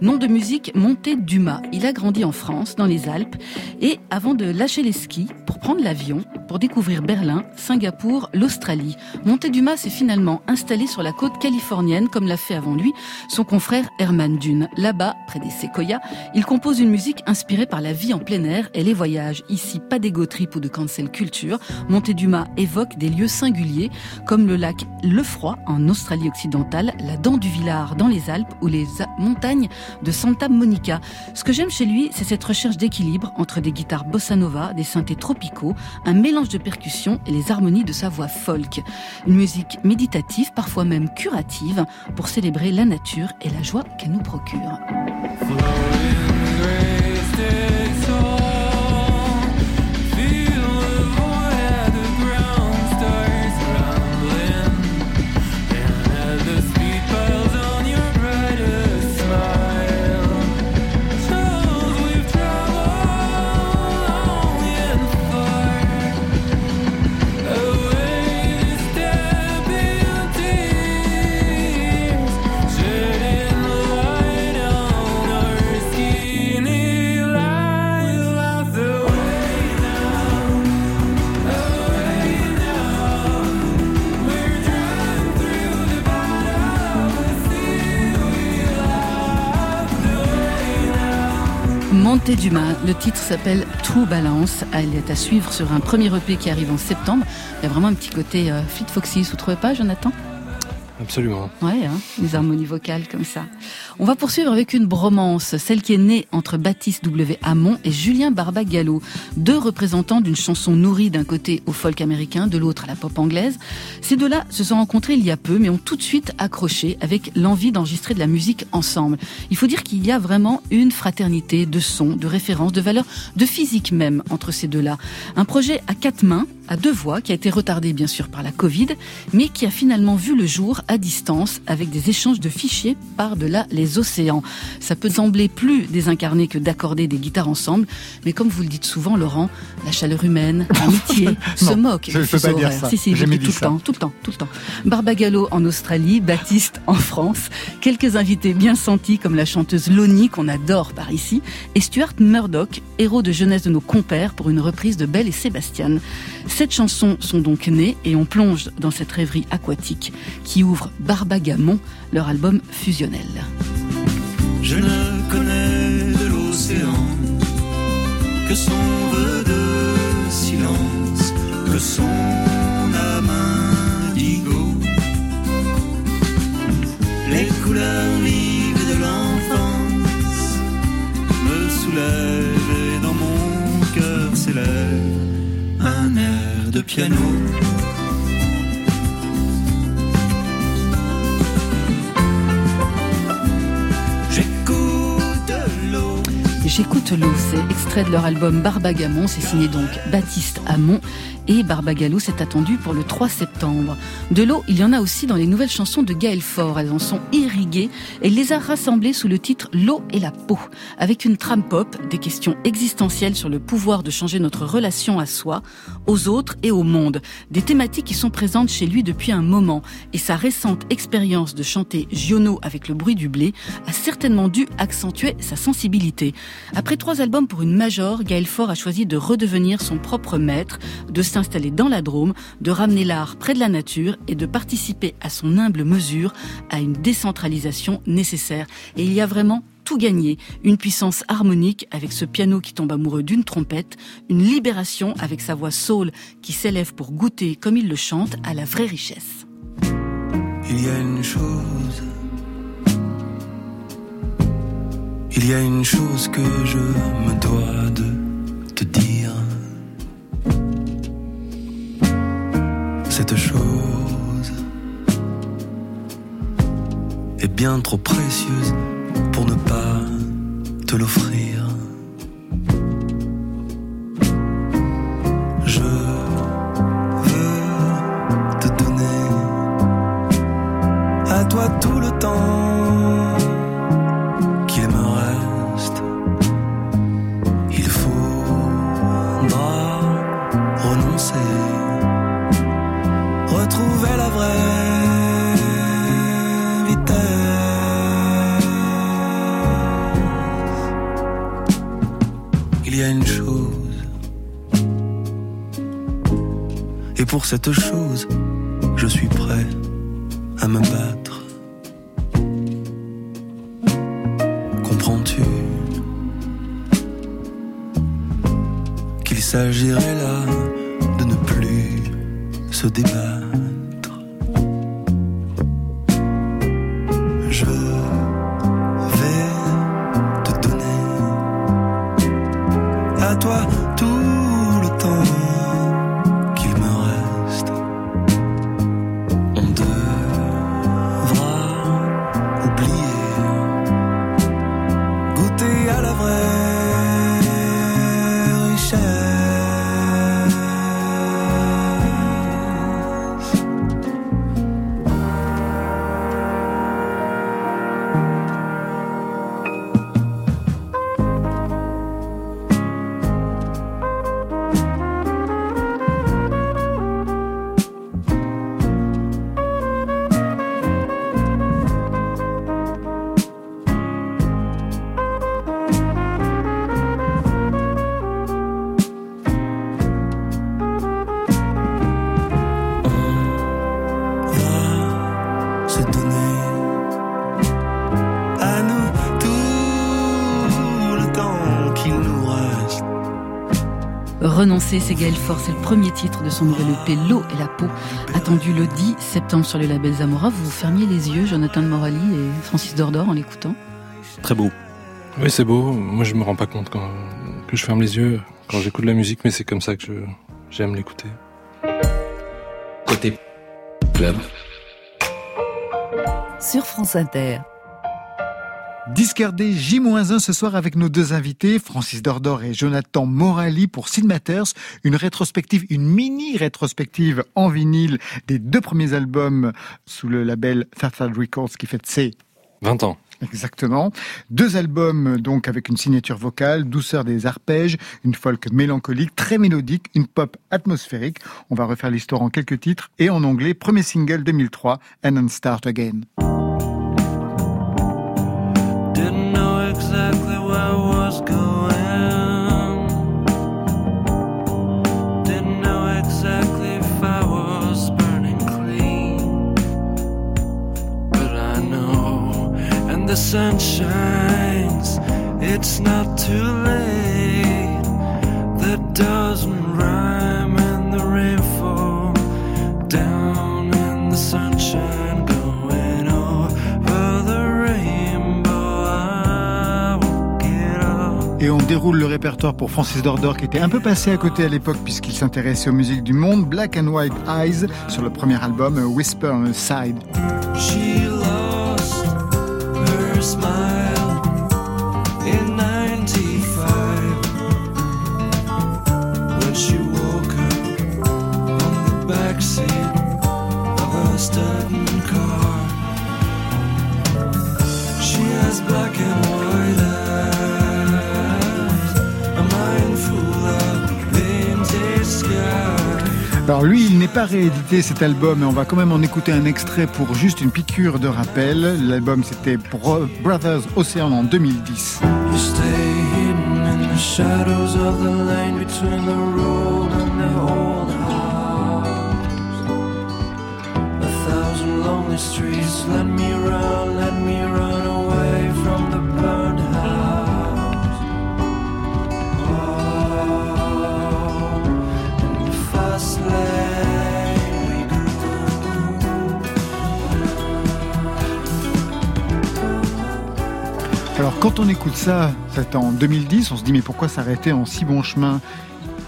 Nom de musique Monté Dumas. Il a grandi en France, dans les Alpes, et avant de lâcher les skis, pour prendre l'avion, pour découvrir Berlin, Singapour, l'Australie. Monté Dumas s'est finalement installé sur la côte californienne, comme l'a fait avant lui son confrère Herman Dune. Là-bas, près des séquoias, il compose une musique inspirée par la vie en plein air et les voyages. Ici, pas d'ego trip ou de cancel culture. Monté Dumas évoque des lieux singuliers, comme le lac Le Froid en Australie occidentale, la Dent du Villard dans les Alpes ou les montagnes de Santa Monica. Ce que j'aime chez lui, c'est cette recherche d'équilibre entre des guitares bossa nova, des synthés tropicaux, un mélange de percussions et les harmonies de sa voix folk. Une musique méditative, parfois même curative, pour célébrer la nature et la joie qu'elle nous procure. Monté Dumas, le titre s'appelle True Balance. Elle est à suivre sur un premier EP qui arrive en septembre. Il y a vraiment un petit côté euh, Fit Foxy, vous trouvez pas, Jonathan? Absolument. Ouais, hein, les harmonies vocales comme ça. On va poursuivre avec une bromance, celle qui est née entre Baptiste W. Hamon et Julien Barbagallo, deux représentants d'une chanson nourrie d'un côté au folk américain, de l'autre à la pop anglaise. Ces deux-là se sont rencontrés il y a peu, mais ont tout de suite accroché avec l'envie d'enregistrer de la musique ensemble. Il faut dire qu'il y a vraiment une fraternité de sons, de références, de valeurs, de physique même entre ces deux-là. Un projet à quatre mains, à deux voix, qui a été retardé bien sûr par la Covid, mais qui a finalement vu le jour à distance avec des échanges de fichiers par-delà les océans. Ça peut sembler plus désincarné que d'accorder des guitares ensemble, mais comme vous le dites souvent, Laurent, la chaleur humaine, l'amitié se moque. je des peux pas dire ça. Si, si, je le tout ça. le temps, tout le temps, tout le temps. Barbagallo en Australie, Baptiste en France, quelques invités bien sentis comme la chanteuse Loni qu'on adore par ici, et Stuart Murdoch, héros de jeunesse de nos compères pour une reprise de Belle et Sébastien. Sept chansons sont donc nées et on plonge dans cette rêverie aquatique qui ouvre Barbagamon, leur album fusionnel. Je ne connais de l'océan que son vœu de silence, que son âme indigo. Les couleurs vives de l'enfance me soulèvent de piano. J'écoute l'eau. J'écoute l'eau, c'est extrait de leur album Barbagamon, c'est signé donc Baptiste Hamon et Barbagallo s'est attendu pour le 3 septembre. De l'eau, il y en a aussi dans les nouvelles chansons de Gaël Faure, elles en sont irriguées et les a rassemblées sous le titre L'eau et la peau, avec une trame pop, des questions existentielles sur le pouvoir de changer notre relation à soi, aux autres et au monde, des thématiques qui sont présentes chez lui depuis un moment et sa récente expérience de chanter Giono avec le bruit du blé a certainement dû accentuer sa sensibilité. Après trois albums pour une major, Gaël Faure a choisi de redevenir son propre maître, de s'installer dans la Drôme, de ramener l'art près de la nature et de participer à son humble mesure à une décentralisation nécessaire. Et il y a vraiment tout gagné. Une puissance harmonique avec ce piano qui tombe amoureux d'une trompette, une libération avec sa voix soul qui s'élève pour goûter, comme il le chante, à la vraie richesse. Il y a une chose. Il y a une chose que je me dois de te dire. Cette chose est bien trop précieuse pour ne pas te l'offrir. Je veux te donner à toi tout le temps chose, et pour cette chose, je suis prêt à me battre. Comprends-tu qu'il s'agirait là de ne plus se débattre? C'est Gaël Faure, c'est le premier titre de son nouvel EP L'eau et la peau, attendu le 10 septembre sur le label Zamora. Vous vous fermiez les yeux, Jonathan de Morali et Francis Dordor en l'écoutant Très beau. Oui, c'est beau. Moi, je me rends pas compte quand, que je ferme les yeux quand j'écoute la musique, mais c'est comme ça que je, j'aime l'écouter. Côté club. Sur France Inter. Discardé J-1 ce soir avec nos deux invités, Francis Dordor et Jonathan Morali pour Sid Matters, une rétrospective, une mini rétrospective en vinyle des deux premiers albums sous le label Third Records qui fête ses 20 ans. Exactement. Deux albums donc avec une signature vocale, douceur des arpèges, une folk mélancolique, très mélodique, une pop atmosphérique. On va refaire l'histoire en quelques titres et en anglais. Premier single 2003, And Then Start Again. The sunshine It's not too late. That doesn't rhyme and the rainfall down in the sunshine going over the rainbow. I won't get up. Et on déroule le répertoire pour Francis Dordor qui était un peu passé à côté à l'époque puisqu'il s'intéressait aux musiques du monde. Black and White Eyes sur le premier album A Whisper on a Side. She smile Alors lui, il n'est pas réédité cet album, mais on va quand même en écouter un extrait pour juste une piqûre de rappel. L'album c'était Bro- Brothers Ocean en 2010. You stay hidden in the shadows of the lane between the road and the old house. A thousand lonely streets, let me run, let me run Alors quand on écoute ça, c'est en 2010, on se dit mais pourquoi s'arrêter en si bon chemin?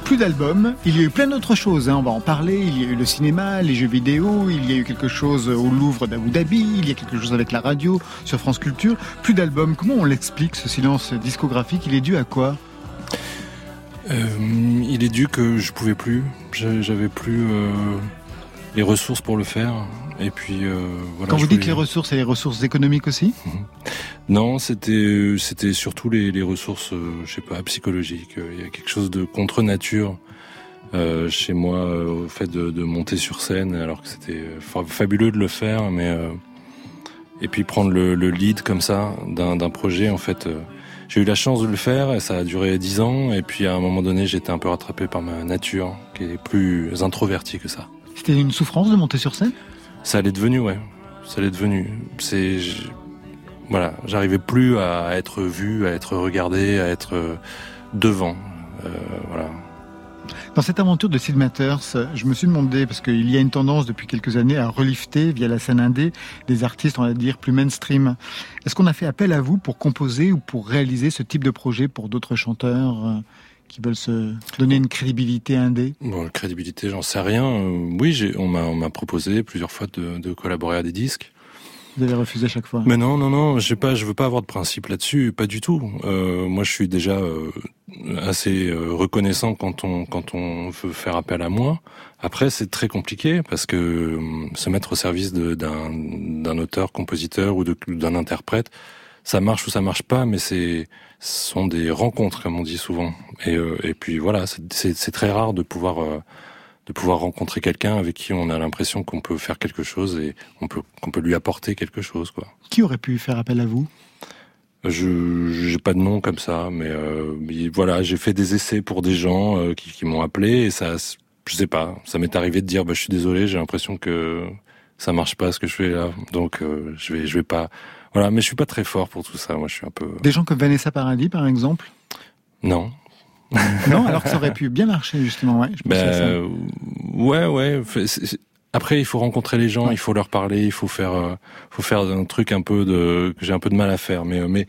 Plus d'albums, il y a eu plein d'autres choses, hein, on va en parler, il y a eu le cinéma, les jeux vidéo, il y a eu quelque chose au Louvre d'Abu Dhabi, il y a quelque chose avec la radio, sur France Culture, plus d'albums, comment on l'explique ce silence discographique, il est dû à quoi? Euh, il est dû que je pouvais plus, J'a- j'avais plus euh, les ressources pour le faire. Et puis euh, voilà. Quand vous dites les ressources, c'est les ressources économiques aussi? Non, c'était c'était surtout les, les ressources, euh, je sais pas, psychologiques. Il y a quelque chose de contre nature euh, chez moi euh, au fait de, de monter sur scène, alors que c'était fa- fabuleux de le faire, mais euh, et puis prendre le, le lead comme ça d'un d'un projet. En fait, euh, j'ai eu la chance de le faire et ça a duré dix ans. Et puis à un moment donné, j'étais un peu rattrapé par ma nature, qui est plus introvertie que ça. C'était une souffrance de monter sur scène? Ça l'est devenu, ouais. Ça l'est devenu. C'est, voilà, j'arrivais plus à être vu, à être regardé, à être euh, devant. Euh, voilà. Dans cette aventure de Sid Matters, je me suis demandé, parce qu'il y a une tendance depuis quelques années à relifter via la scène indé des artistes, on va dire, plus mainstream. Est-ce qu'on a fait appel à vous pour composer ou pour réaliser ce type de projet pour d'autres chanteurs euh, qui veulent se donner une crédibilité indé Bon, crédibilité, j'en sais rien. Euh, oui, on m'a, proposé plusieurs fois de, de collaborer à des disques. Vous avez refusé chaque fois Mais non, non, non, j'ai pas, je veux pas avoir de principe là-dessus, pas du tout. Euh, moi, je suis déjà euh, assez euh, reconnaissant quand on quand on veut faire appel à moi. Après, c'est très compliqué parce que se mettre au service d'un auteur, compositeur ou d'un interprète, ça marche ou ça marche pas, mais c'est ce sont des rencontres comme on dit souvent. Et, euh, et puis voilà, c'est- très rare de pouvoir euh, de pouvoir rencontrer quelqu'un avec qui on a l'impression qu'on peut faire quelque chose et on peut qu'on peut lui apporter quelque chose quoi. Qui aurait pu faire appel à vous? Je j'ai pas de nom comme ça, mais, euh, mais voilà, j'ai fait des essais pour des gens qui, qui m'ont appelé et ça, je sais pas, ça m'est arrivé de dire bah je suis désolé, j'ai l'impression que ça marche pas ce que je fais là, donc je vais je vais pas, voilà, mais je suis pas très fort pour tout ça, moi je suis un peu Des gens comme Vanessa Paradis, par exemple? Non. Non, alors que ça aurait pu bien marcher, justement, ouais. Je ça. Ben, euh, ouais, ouais. Après, il faut rencontrer les gens, Ouais. il faut leur parler, il faut faire, euh, faut faire un truc un peu de que j'ai un peu de mal à faire, mais euh, mais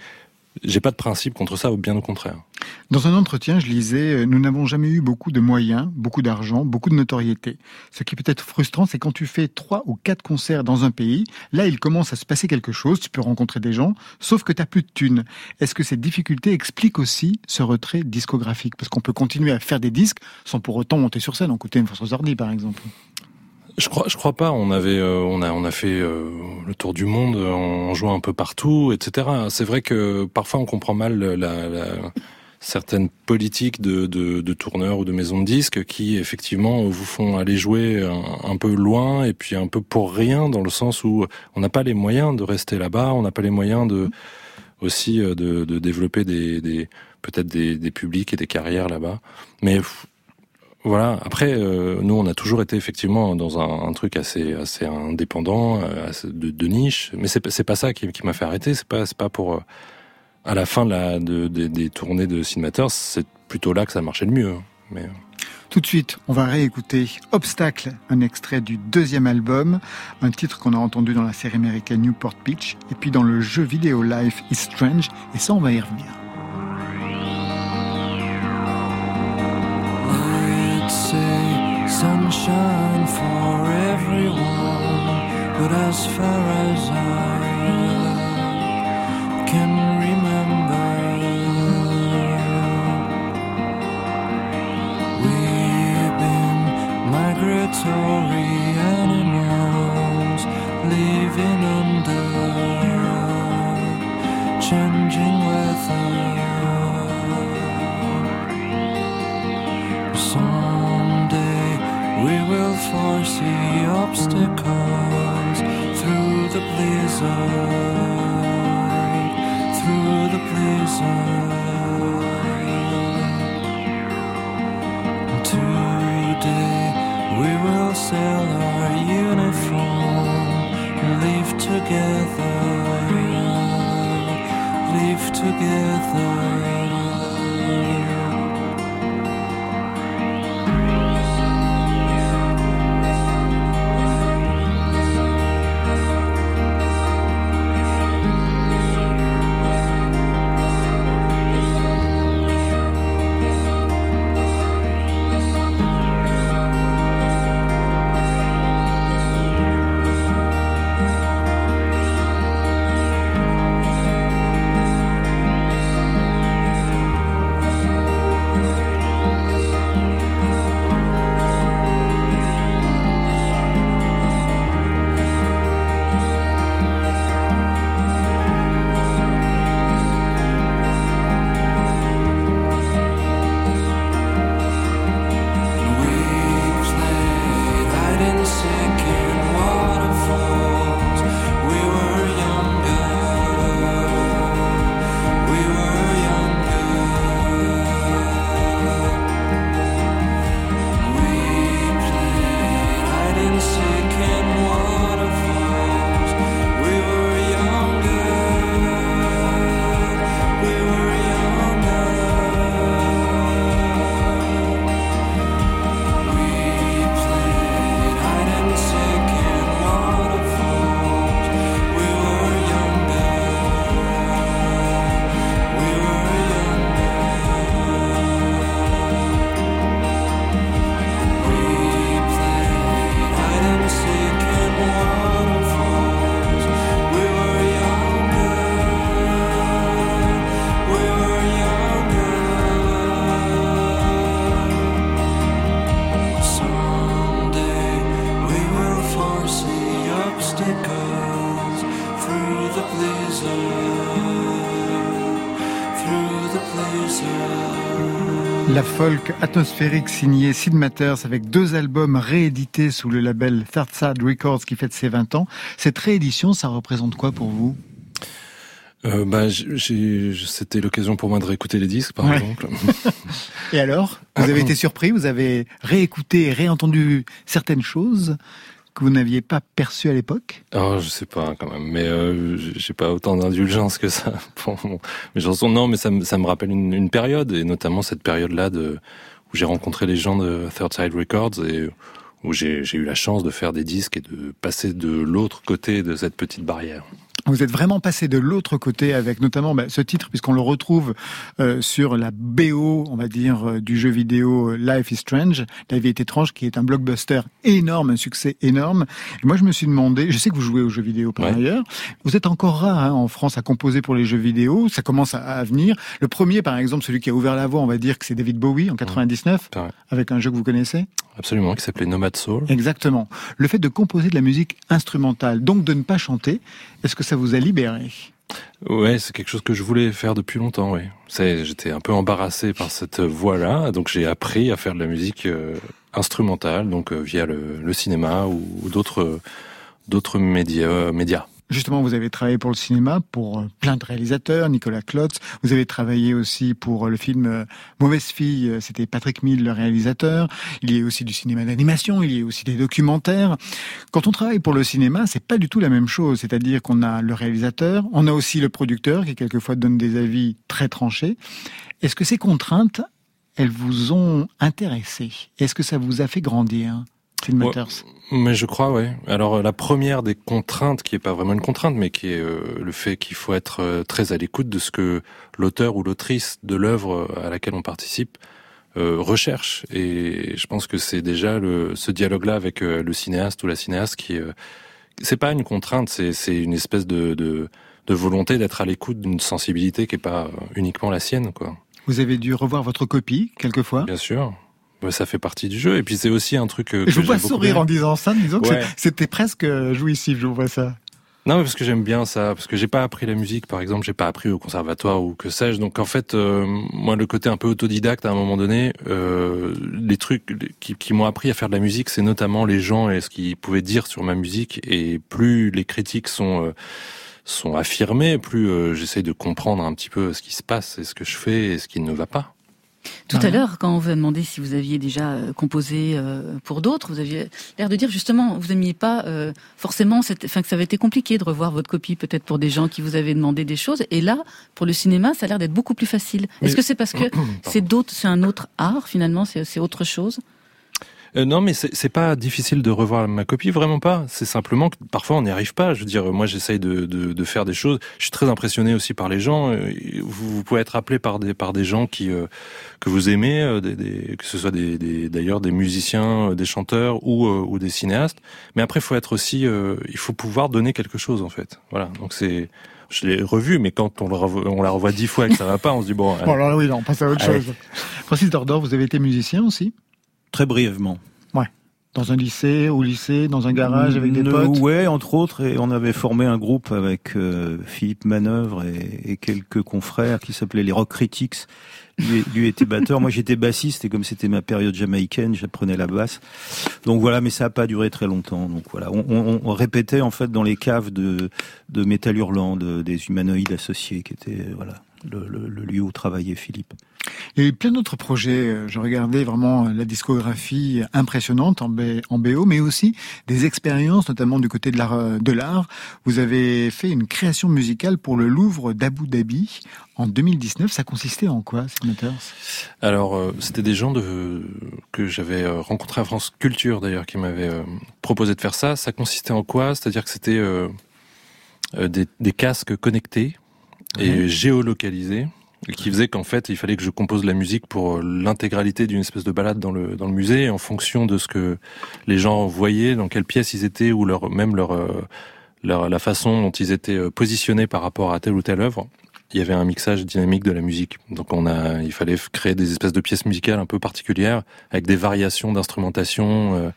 j'ai pas de principe contre ça, ou bien au contraire. Dans un entretien, je lisais euh, Nous n'avons jamais eu beaucoup de moyens, beaucoup d'argent, beaucoup de notoriété. Ce qui peut être frustrant, c'est quand tu fais trois ou quatre concerts dans un pays, là, il commence à se passer quelque chose, tu peux rencontrer des gens, sauf que tu n'as plus de thunes. Est-ce que ces difficultés expliquent aussi ce retrait discographique? Parce qu'on peut continuer à faire des disques sans pour autant monter sur scène, écouter une Françoise Hardy, par exemple. Je crois, je crois pas. On avait, euh, on a, on a fait euh, le tour du monde en jouant un peu partout, etc. C'est vrai que parfois on comprend mal la, la certaines politiques de, de, de tourneurs ou de maisons de disques qui effectivement vous font aller jouer un, peu loin et puis un peu pour rien dans le sens où on n'a pas les moyens de rester là-bas, on n'a pas les moyens de aussi euh, de, de développer des, des peut-être des, des publics et des carrières là-bas. Mais voilà. Après, euh, nous, on a toujours été effectivement dans un, un truc assez, assez indépendant, euh, de, de niche. Mais c'est, c'est pas ça qui, qui m'a fait arrêter. C'est pas, c'est pas pour, euh, à la fin de la, de, de- des tournées de Cinémateurs, c'est plutôt là que ça marchait le mieux. hein. Mais Tout de suite, on va réécouter Obstacle, un extrait du deuxième album, un titre qu'on a entendu dans la série américaine Newport Beach, et puis dans le jeu vidéo Life is Strange, et ça on va y revenir. Sunshine for everyone, but as far as I can remember, we've been migratory animals living under changing weather. Someday we will foresee obstacles through the blizzard, through the blizzard. Today we will sell our uniform, live together, live together. Folk atmosphérique signée Sid Matters avec deux albums réédités sous le label Third Side Records qui fête ses 20 ans. Cette réédition, ça représente quoi pour vous? Euh, bah, c'était l'occasion pour moi de réécouter les disques, par Ouais. exemple. Et alors? Vous avez été surpris? Vous avez réécouté et réentendu certaines choses? Que vous n'aviez pas perçues à l'époque Oh, je sais pas quand même, mais euh, j'ai- pas autant d'indulgence que ça pour mes chansons. Non, mais ça, ça me rappelle une, une période, et notamment cette période-là de où j'ai rencontré les gens de Third Side Records et où j'ai eu la chance de faire des disques et de passer de l'autre côté de cette petite barrière. Vous êtes vraiment passé de l'autre côté avec notamment bah, ce titre, puisqu'on le retrouve euh, sur la BO, on va dire, euh, du jeu vidéo euh, Life is Strange, La vie est étrange, qui est un blockbuster énorme, un succès énorme. Et moi, je me suis demandé, je sais que vous jouez aux jeux vidéo par Ouais. ailleurs, vous êtes encore rare hein, en France à composer pour les jeux vidéo, ça commence à, à venir. Le premier, par exemple, celui qui a ouvert la voie, on va dire que c'est David Bowie en 99, Ouais. avec un jeu que vous connaissez. Absolument, qui s'appelait Nomad Soul. Exactement. Le fait de composer de la musique instrumentale, donc de ne pas chanter, est-ce que ça vous a libéré? Ouais, c'est quelque chose que je voulais faire depuis longtemps, oui. J'étais un peu embarrassé par cette voie-là, donc j'ai appris à faire de la musique euh, instrumentale, donc euh, via le, cinéma ou, d'autres d'autres médias. médias. Justement, vous avez travaillé pour le cinéma, pour euh, plein de réalisateurs, Nicolas Klotz. Vous avez travaillé aussi pour euh, le film euh, Mauvaise fille, c'était Patrick Mille, le réalisateur. Il y a aussi du cinéma d'animation, il y a aussi des documentaires. Quand on travaille pour le cinéma, c'est pas du tout la même chose. C'est-à-dire qu'on a le réalisateur, on a aussi le producteur qui quelquefois donne des avis très tranchés. Est-ce que ces contraintes, elles vous ont intéressé? Est-ce que ça vous a fait grandir? Phil Ouais. Matters Mais je crois, ouais. Alors la première des contraintes, qui est pas vraiment une contrainte, mais qui est euh, le fait qu'il faut être euh, très à l'écoute de ce que l'auteur ou l'autrice de l'œuvre à laquelle on participe euh, recherche. Et je pense que c'est déjà le, ce dialogue-là avec euh, le cinéaste ou la cinéaste qui, euh, c'est pas une contrainte, c'est une espèce de, de, de volonté d'être à l'écoute d'une sensibilité qui est pas uniquement la sienne, quoi. Vous avez dû revoir votre copie quelquefois Bien sûr. Ouais, Ça fait partie du jeu. Et puis c'est aussi un truc euh, Je que vous vois j'ai beaucoup sourire en disant ça, disons que Ouais. c'était presque euh, jouissif, je vous vois ça. Non, parce que j'aime bien ça, parce que j'ai pas appris la musique, par exemple, j'ai pas appris au conservatoire ou que sais-je. Donc en fait, euh, moi, le côté un peu autodidacte à un moment donné, euh, les trucs qui, qui m'ont appris à faire de la musique, c'est notamment les gens et ce qu'ils pouvaient dire sur ma musique. Et plus les critiques sont euh, sont affirmées, plus euh, j'essaye de comprendre un petit peu ce qui se passe et ce que je fais et ce qui ne va pas. Tout à l'heure, quand on vous a demandé si vous aviez déjà euh, composé euh, pour d'autres, vous aviez l'air de dire justement, vous n'aimiez pas euh, forcément, cette... enfin que ça avait été compliqué de revoir votre copie, peut-être pour des gens qui vous avaient demandé des choses. Et là, pour le cinéma, ça a l'air d'être beaucoup plus facile. Est-ce que c'est parce que c'est d'autres, c'est un autre art finalement, c'est autre chose? Euh, non, mais c'est pas difficile de revoir ma copie, vraiment pas. C'est simplement que parfois on n'y arrive pas. Je veux dire, moi j'essaye de, de, de faire des choses. Je suis très impressionné aussi par les gens. Euh, Vous, vous pouvez être appelé par des par des gens qui euh, que vous aimez, euh, des, des- que ce soit des des- d'ailleurs des musiciens, euh, des chanteurs ou euh, ou des cinéastes. Mais après, il faut être aussi, euh, il faut pouvoir donner quelque chose en fait. Voilà. Donc c'est je l'ai revu, mais quand on, le revoit- on la revoit dix fois et que ça va pas, on se dit bon. Bon, alors oui, non, on passe à autre Allez. chose. Francis Dordor, vous avez été musicien aussi? Très brièvement. Dans un lycée, au lycée, dans un garage avec des potes? Ouais, entre autres, et on avait formé un groupe avec euh, Philippe Manœuvre et, et quelques confrères qui s'appelait les Rock Critics. Lui, lui était batteur, moi j'étais bassiste et comme c'était ma période jamaïcaine, j'apprenais la basse. Donc voilà, mais ça a pas duré très longtemps. Donc voilà, on, on- on répétait en fait dans les caves de, de Métal Hurlant, de- des humanoïdes associés, qui était euh, voilà le, le- le lieu où travaillait Philippe. Il y a eu plein d'autres projets. Je regardais vraiment la discographie impressionnante en, BO, mais aussi des expériences, notamment du côté de l'art. Vous avez fait une création musicale pour le Louvre d'Abu Dhabi en 2019. Ça consistait en quoi, Matters Alors, euh, c'était des gens de, que j'avais euh, rencontrés à France Culture d'ailleurs qui m'avaient euh, proposé de faire ça. Ça consistait en quoi? C'est-à-dire que c'était des, des casques connectés et géolocalisés et qui faisaient qu'en fait il fallait que je compose la musique pour euh, l'intégralité d'une espèce de balade dans le dans le musée en fonction de ce que les gens voyaient, dans quelle pièce ils étaient ou leur même leur euh, leur la façon dont ils étaient euh, positionnés par rapport à telle ou telle œuvre il y avait un mixage dynamique de la musique. Donc on a, il fallait créer des espèces de pièces musicales un peu particulières avec des variations d'instrumentation euh,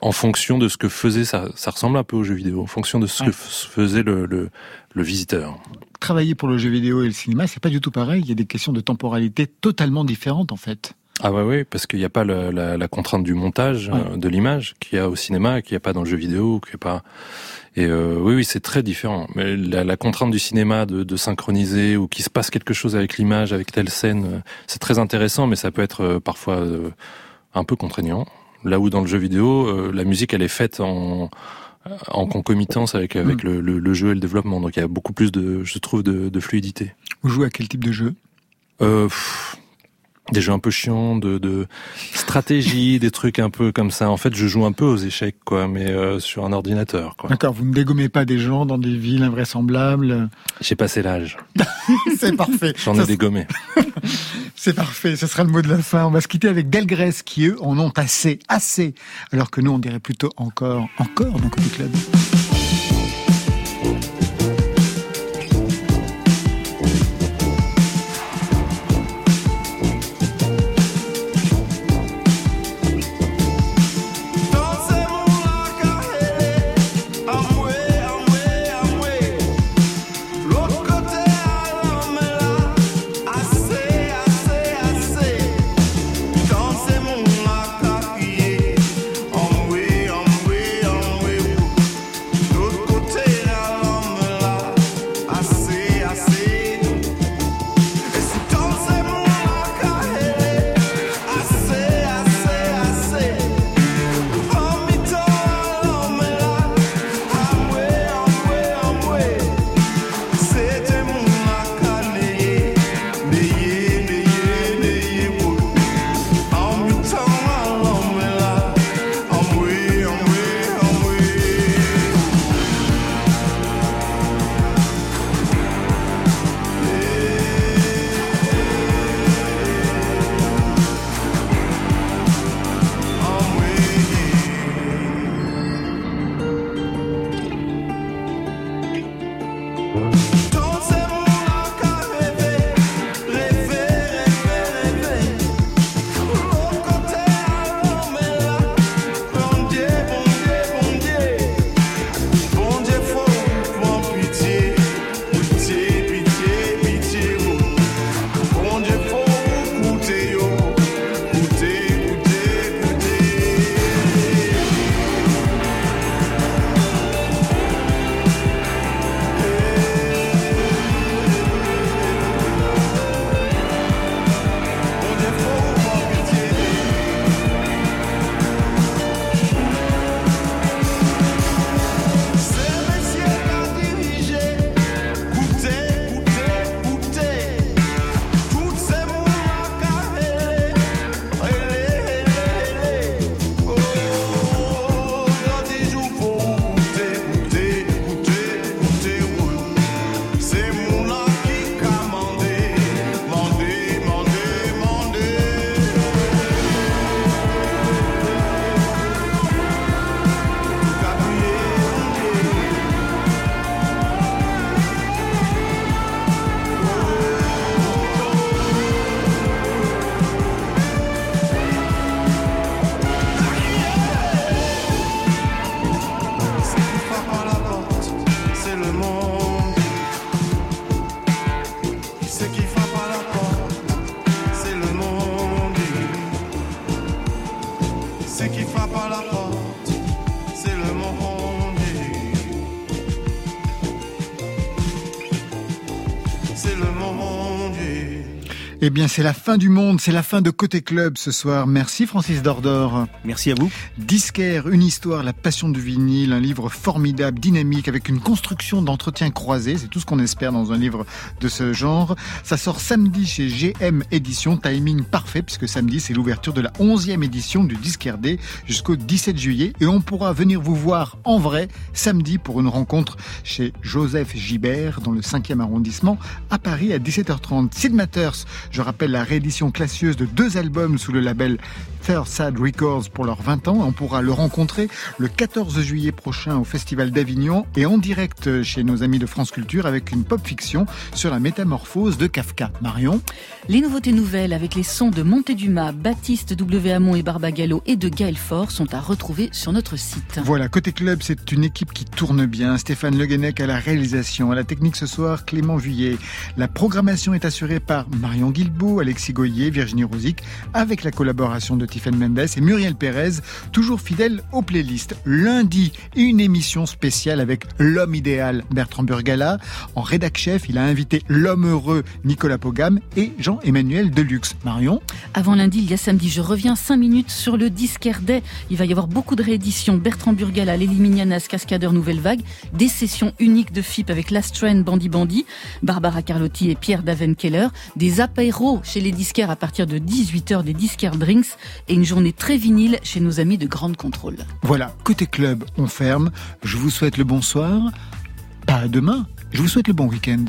en fonction de ce que faisait ça. Ça ressemble un peu au jeu vidéo, en fonction de ce Ouais. que faisait le, le, le visiteur. Travailler pour le jeu vidéo et le cinéma, c'est pas du tout pareil. Il y a des questions de temporalité totalement différentes, en fait. Ah ouais, ouais, parce qu'il n'y a pas la, la, la contrainte du montage Ouais. euh, de l'image qu'il y a au cinéma, qu'il n'y a pas dans le jeu vidéo, qu'il n'y a pas. Et euh, oui, oui, c'est très différent. Mais la, la contrainte du cinéma de, de synchroniser ou qu'il se passe quelque chose avec l'image, avec telle scène, euh, c'est très intéressant, mais ça peut être euh, parfois euh, un peu contraignant. Là où dans le jeu vidéo, euh, la musique, elle est faite en en concomitance avec avec le, le, le jeu et le développement. Donc il y a beaucoup plus de, je trouve, de, de fluidité. Vous jouez à quel type de jeu? Euh, pff, des jeux un peu chiants, de, de stratégie, des trucs un peu comme ça. En fait, je joue un peu aux échecs, quoi, mais euh, sur un ordinateur, quoi. D'accord, vous ne dégommez pas des gens dans des villes invraisemblables? J'ai passé l'âge. c'est parfait. J'en Ça, ai dégommé. C'est parfait, ce sera le mot de la fin. On va se quitter avec Delgrès qui, eux, en ont assez, assez. Alors que nous, on dirait plutôt encore, encore dans Côté Club. Eh bien, c'est la fin du monde, c'est la fin de Côté Club ce soir. Merci Francis Dordor. Merci à vous. Disquaire, une histoire, la passion du vinyle, un livre formidable, dynamique, avec une construction d'entretien croisé. C'est tout ce qu'on espère dans un livre de ce genre. Ça sort samedi chez GM Édition, timing parfait, puisque samedi, c'est l'ouverture de la 11e édition du Disquaire D jusqu'au 17 juillet. Et on pourra venir vous voir en vrai samedi pour une rencontre chez Joseph Gibert, dans le 5e arrondissement, à Paris, à 17h30. Sid Matters, je rappelle la réédition classieuse de deux albums sous le label Third Sad Records pour leurs 20 ans. On pourra le rencontrer le 14 juillet prochain au Festival d'Avignon et en direct chez nos amis de France Culture avec une pop fiction sur la métamorphose de Kafka. Marion Les nouveautés nouvelles avec les sons de Montédumas, Baptiste W. Hamon et Barbagallo et de Gaël Fort sont à retrouver sur notre site. Voilà, côté club, c'est une équipe qui tourne bien. Stéphane Le Guenec à la réalisation, à la technique ce soir, Clément Vuillet. La programmation est assurée par Marion Guilbeault, Alexis Goyer, Virginie Rosic, avec la collaboration de Tiffen Mendes et Muriel Pérez, toujours fidèle aux playlists. Lundi, une émission spéciale avec l'homme idéal Bertrand Burgala. En rédac chef, il a invité l'homme heureux Nicolas Pogam et Jean-Emmanuel Deluxe. Marion Avant lundi, il y a samedi, je reviens 5 minutes sur le Disquaire Day. Il va y avoir beaucoup de rééditions. Bertrand Burgala, Lélie Mignanas, Cascadeur Nouvelle Vague, des sessions uniques de FIP avec Last Train, Bandi Bandi, Barbara Carlotti et Pierre Daven-Keller, des apéros chez les disquaires à partir de 18h, des disquaires drinks et une journée très vinyle chez nos amis de Grande Contrôle. Voilà, côté club, on ferme. Je vous souhaite le bonsoir. Pas demain. Je vous souhaite le bon week-end.